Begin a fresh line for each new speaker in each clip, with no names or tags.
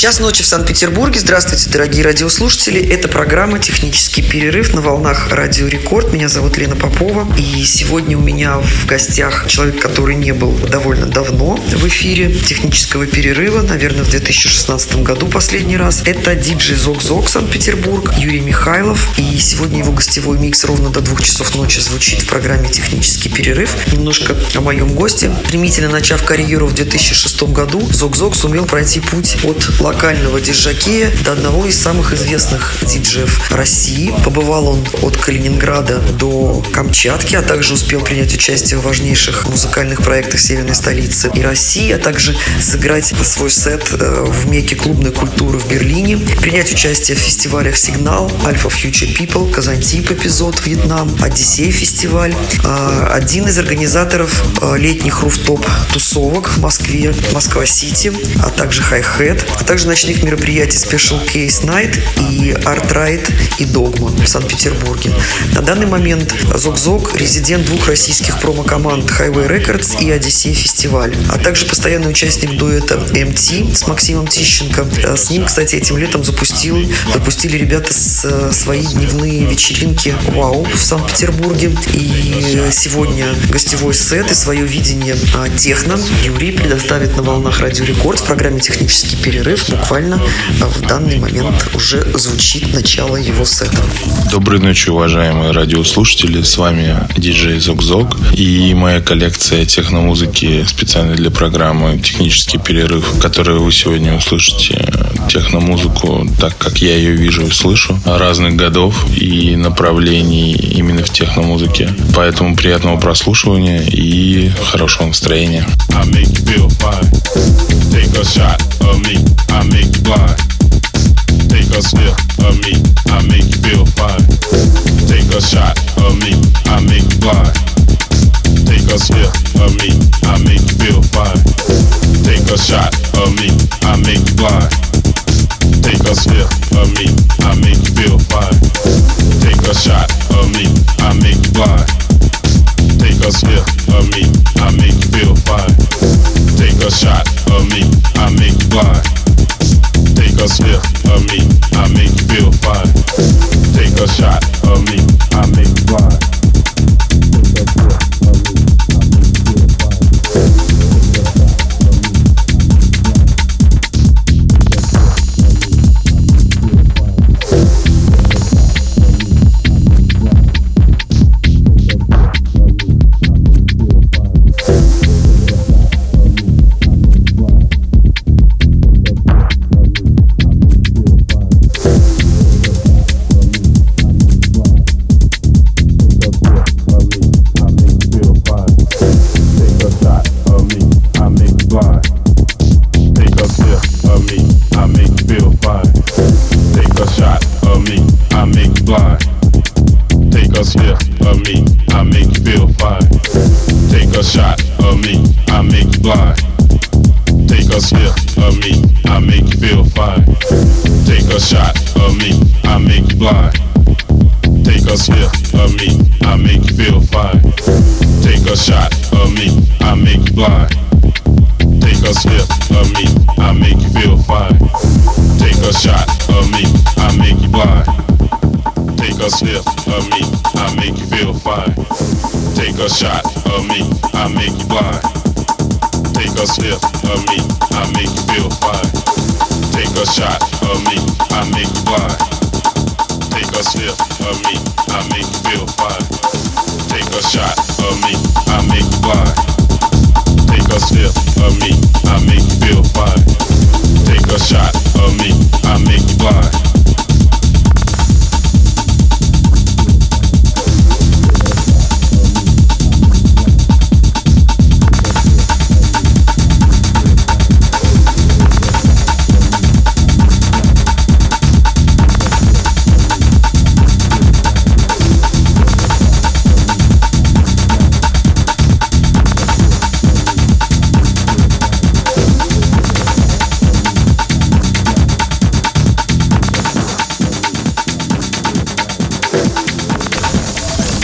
Час ночи в Санкт-Петербурге. Здравствуйте, дорогие радиослушатели. Это программа «Технический перерыв» на волнах Радио Рекорд. Меня зовут Лена Попова. И сегодня у меня в гостях человек, который не был довольно давно в эфире технического перерыва, наверное, в 2016 году последний раз. Это диджей Зок-Зок Санкт-Петербург, Юрий Михайлов. И сегодня его гостевой микс ровно до двух часов ночи звучит в программе «Технический перерыв». Немножко о моем госте. Примительно начав карьеру в 2006 году, Зок-Зок сумел пройти путь от локального диджакея до одного из самых известных диджеев России. Побывал он от Калининграда до Камчатки, а также успел принять участие в важнейших музыкальных проектах северной столицы и России, а также сыграть свой сет э, в меке клубной культуры в Берлине, принять участие в фестивалях «Сигнал», «Альфа Future People», «Казантип» эпизод «Вьетнам», «Одиссей» фестиваль, э, один из организаторов э, летних руфтоп тусовок в Москве, Москва-Сити, а также Hi-Hat, а также также ночных мероприятий Special Case Night и Art Ride и Dogma в Санкт-Петербурге. На данный момент Зок-Зок – резидент двух российских промо-команд Highway Records и Odyssey Фестиваль, а также постоянный участник дуэта MT с Максимом Тищенко. С ним, кстати, этим летом запустил, запустили ребята с, свои дневные вечеринки «Вау» в Санкт-Петербурге. И сегодня гостевой сет и свое видение а, техно Юрий предоставит на волнах Радио Рекорд в программе «Технический перерыв» буквально в данный момент уже звучит начало его сета.
Доброй ночи, уважаемые радиослушатели. С вами диджей Зок-Зок и моя коллекция техномузыки специально для программы «Технический перерыв», в которой вы сегодня услышите техномузыку так, как я ее вижу и слышу, разных годов и направлений именно в техномузыке. Поэтому приятного прослушивания и хорошего настроения. Take a shot of me. I make you. Take a sniff of me, I make you feel fine. Take a shot of me, I make you. Take a sniff of me, I make you feel fine. Take a shot of me, I make you. Take a sniff of me, I make you feel fine. Take a shot of me, I make you. Take a sniff of me, I make you feel fine. Take a shot of me, I make you blind. Take a sniff of me, I make you feel fine. Take a shot of me, I make you blind. of me, I make you feel fine. Take a shot of me, I make you blind. Take a sip of me, I make you feel fine. Take a shot of me, I make you blind. Take a sip of me, I make you feel fine. Take a shot of me, I make you blind. Take a sip of me, I make you feel fine. Take a shot of me, I make you blind. Take a sip of me, I make you feel fine. Take a shot of me, I make you blind. Take a sip of me, I make you feel fine. Take a shot of me, I make you blind. Take a sip of me, I make you feel fine. Take a shot of me, I make you blind. Take a sip of me, I make you feel fine. Take a shot of me, I make you blind.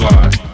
fly.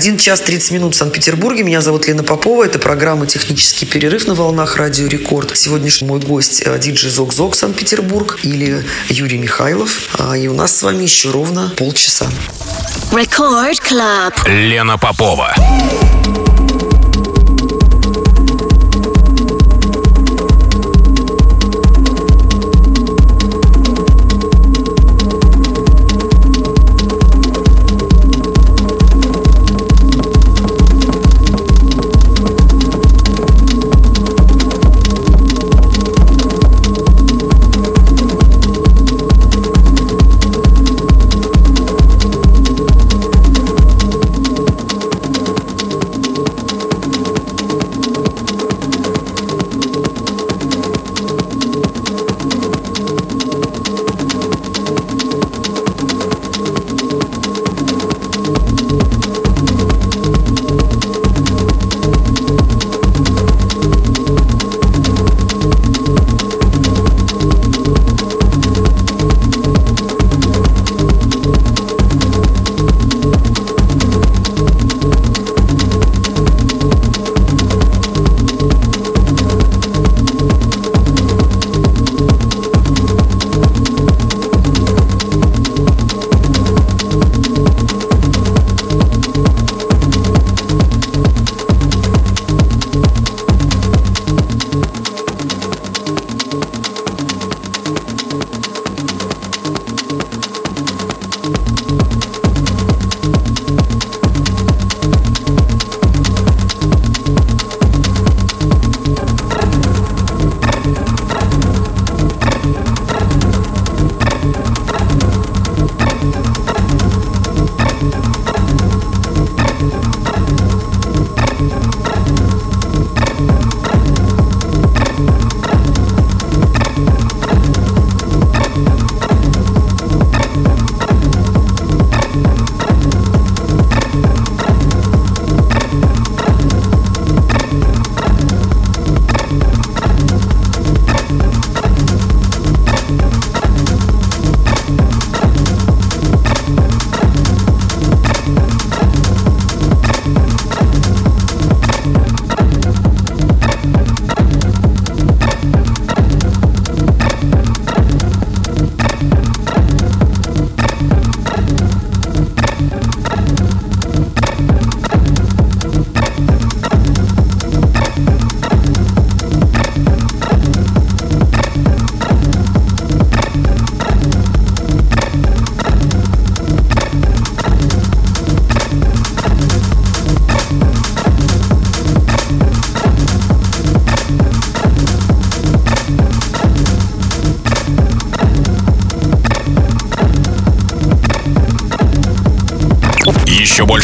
1 час 30 минут в Санкт-Петербурге. Меня зовут Лена Попова. Это программа «Технический перерыв» на волнах Радио Рекорд. Сегодняшний мой гость э, – диджей Зок Зок Санкт-Петербург или Юрий Михайлов. А, и у нас с вами еще ровно полчаса.
Record Club.
Лена Попова.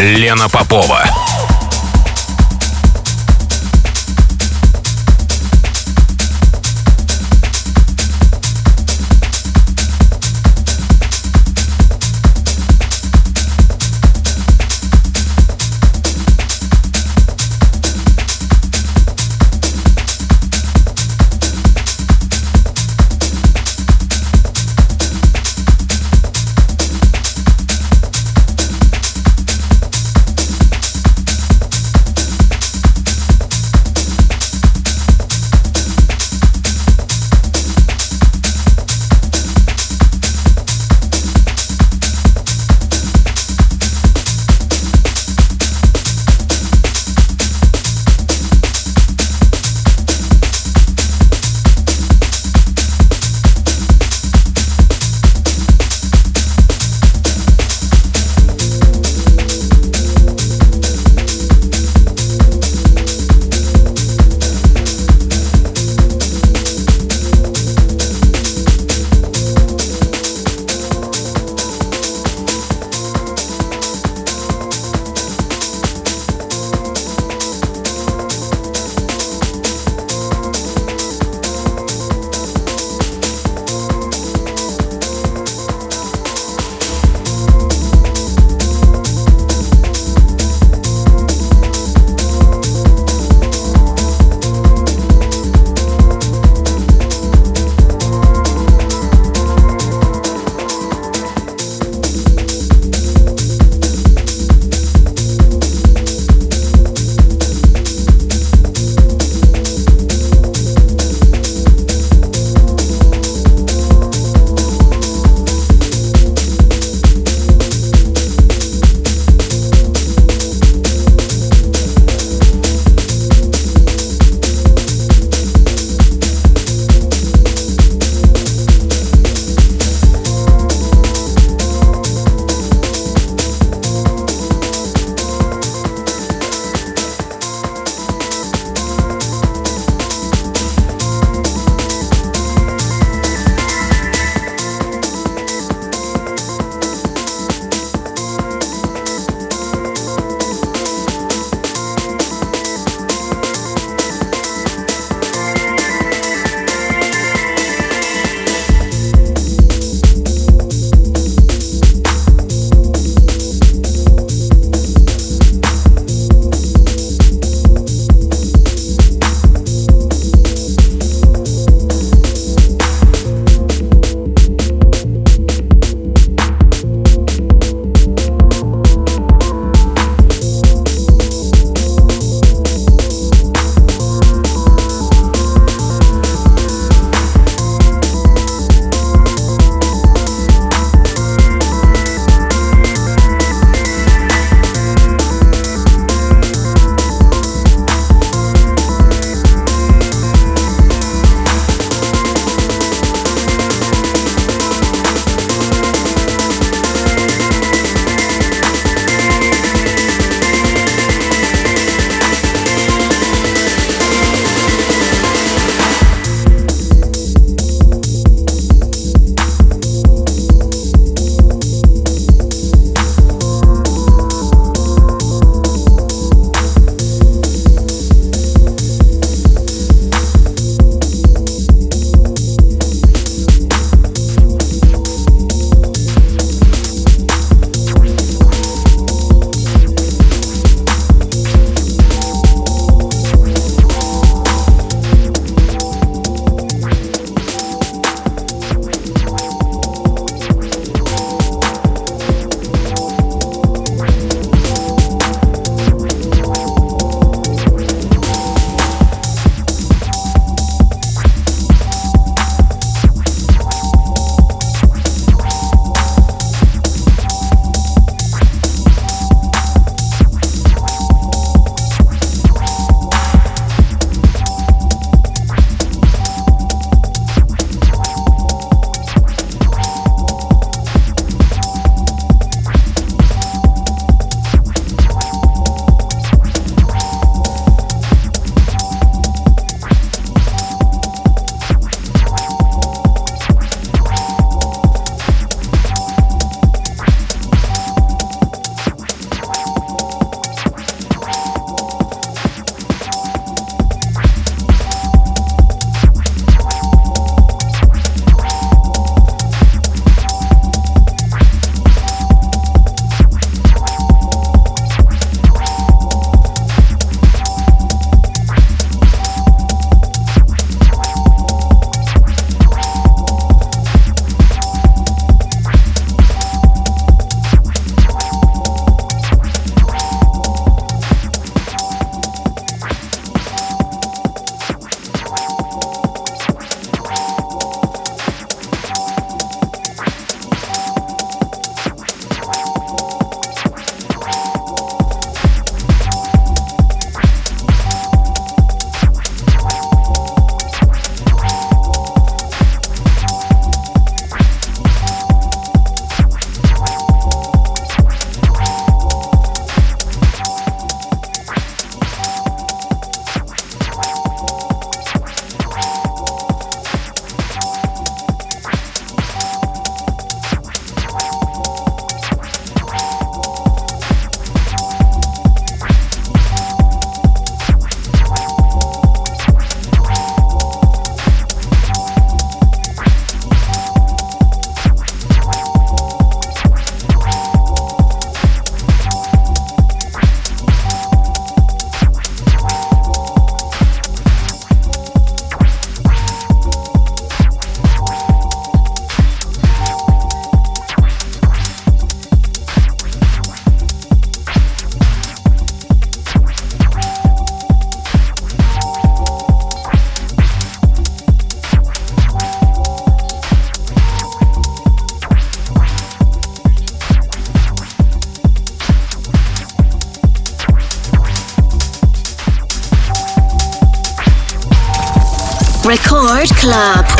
Лена Попова.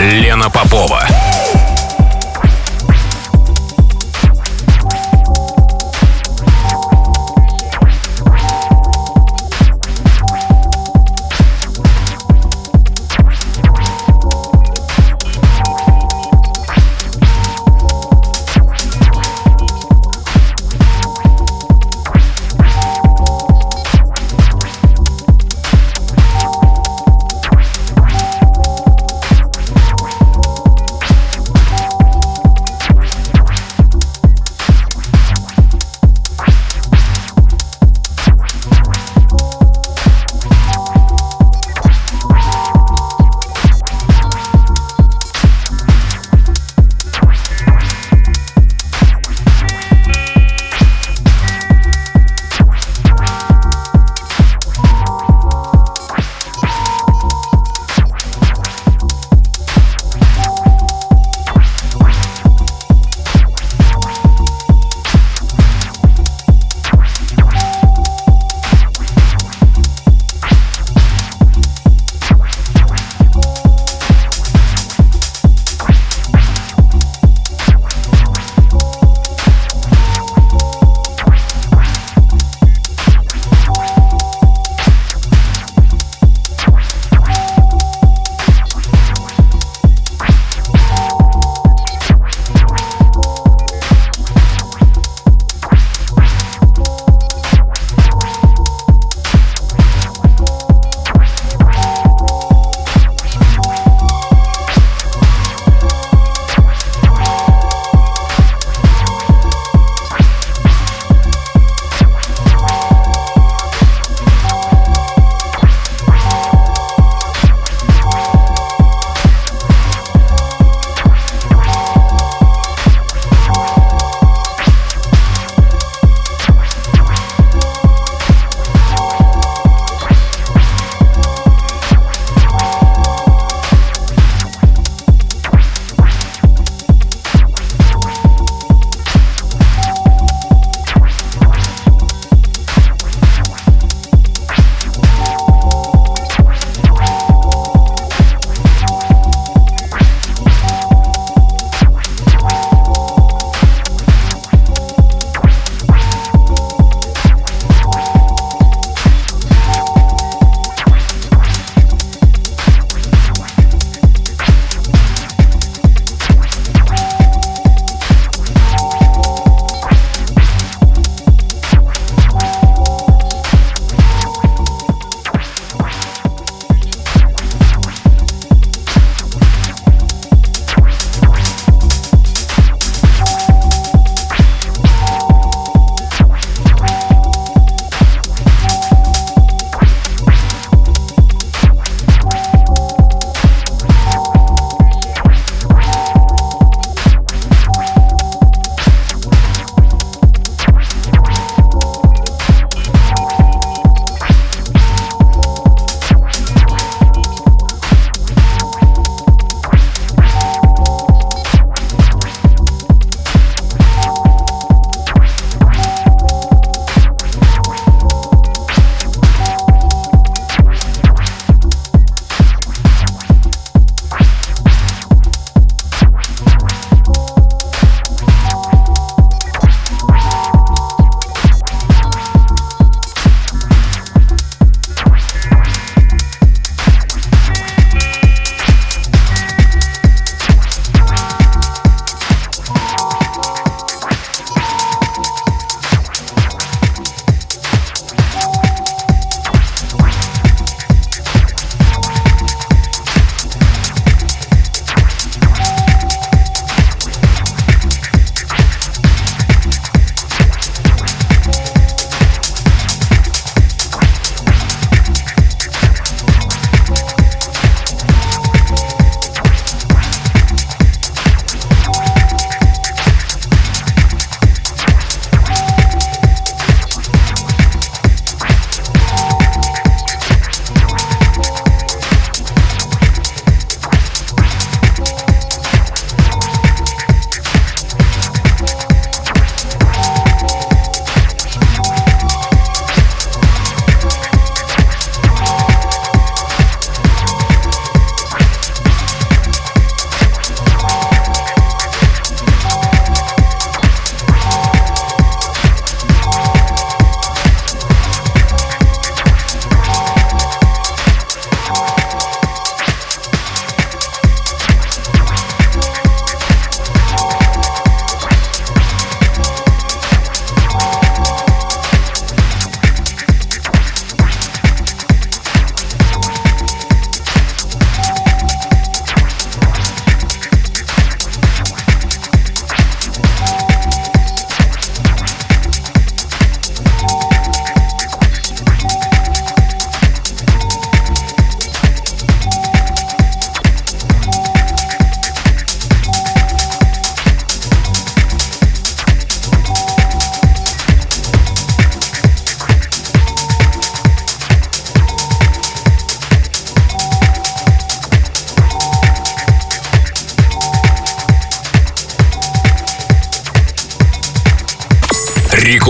Лена Попова.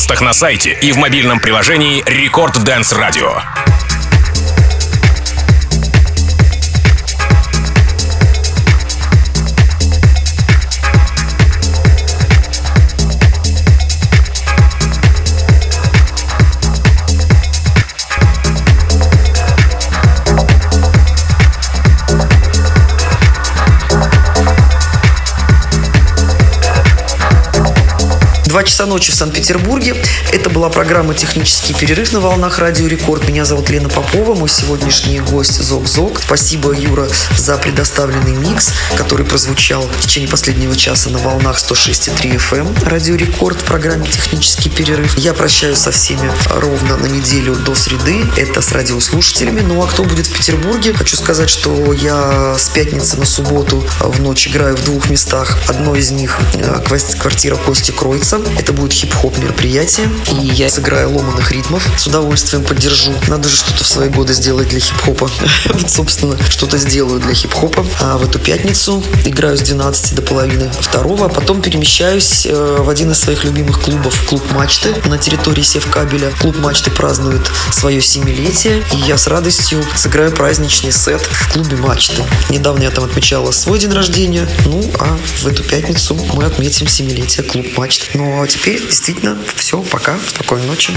подкастах на сайте и в мобильном приложении Record Dance Radio.
Два часа ночи в Санкт-Петербурге. Это была программа «Технический перерыв» на волнах Радио Рекорд. Меня зовут Лена Попова, мой сегодняшний гость Зок-Зок. Спасибо, Юра, за предоставленный микс, который прозвучал в течение последнего часа на волнах 106,3 FM эм. Радио Рекорд в программе «Технический перерыв». Я прощаюсь со всеми ровно на неделю до среды. Это с радиослушателями. Ну а кто будет в Петербурге? Хочу сказать, что я с пятницы на субботу в ночь играю в двух местах. Одно из них э, квартира Кости Кройца это будет хип-хоп мероприятие, и я сыграю ломаных ритмов. С удовольствием поддержу. Надо же что-то в свои годы сделать для хип-хопа. вот, собственно, что-то сделаю для хип-хопа. А в эту пятницу играю с 12 до половины второго, а потом перемещаюсь э, в один из своих любимых клубов, клуб Мачты на территории Севкабеля. Клуб Мачты празднует свое семилетие, и я с радостью сыграю праздничный сет в клубе Мачты. Недавно я там отмечала свой день рождения, ну а в эту пятницу мы отметим семилетие клуб Мачты. Ну а теперь действительно все, пока, спокойной ночи.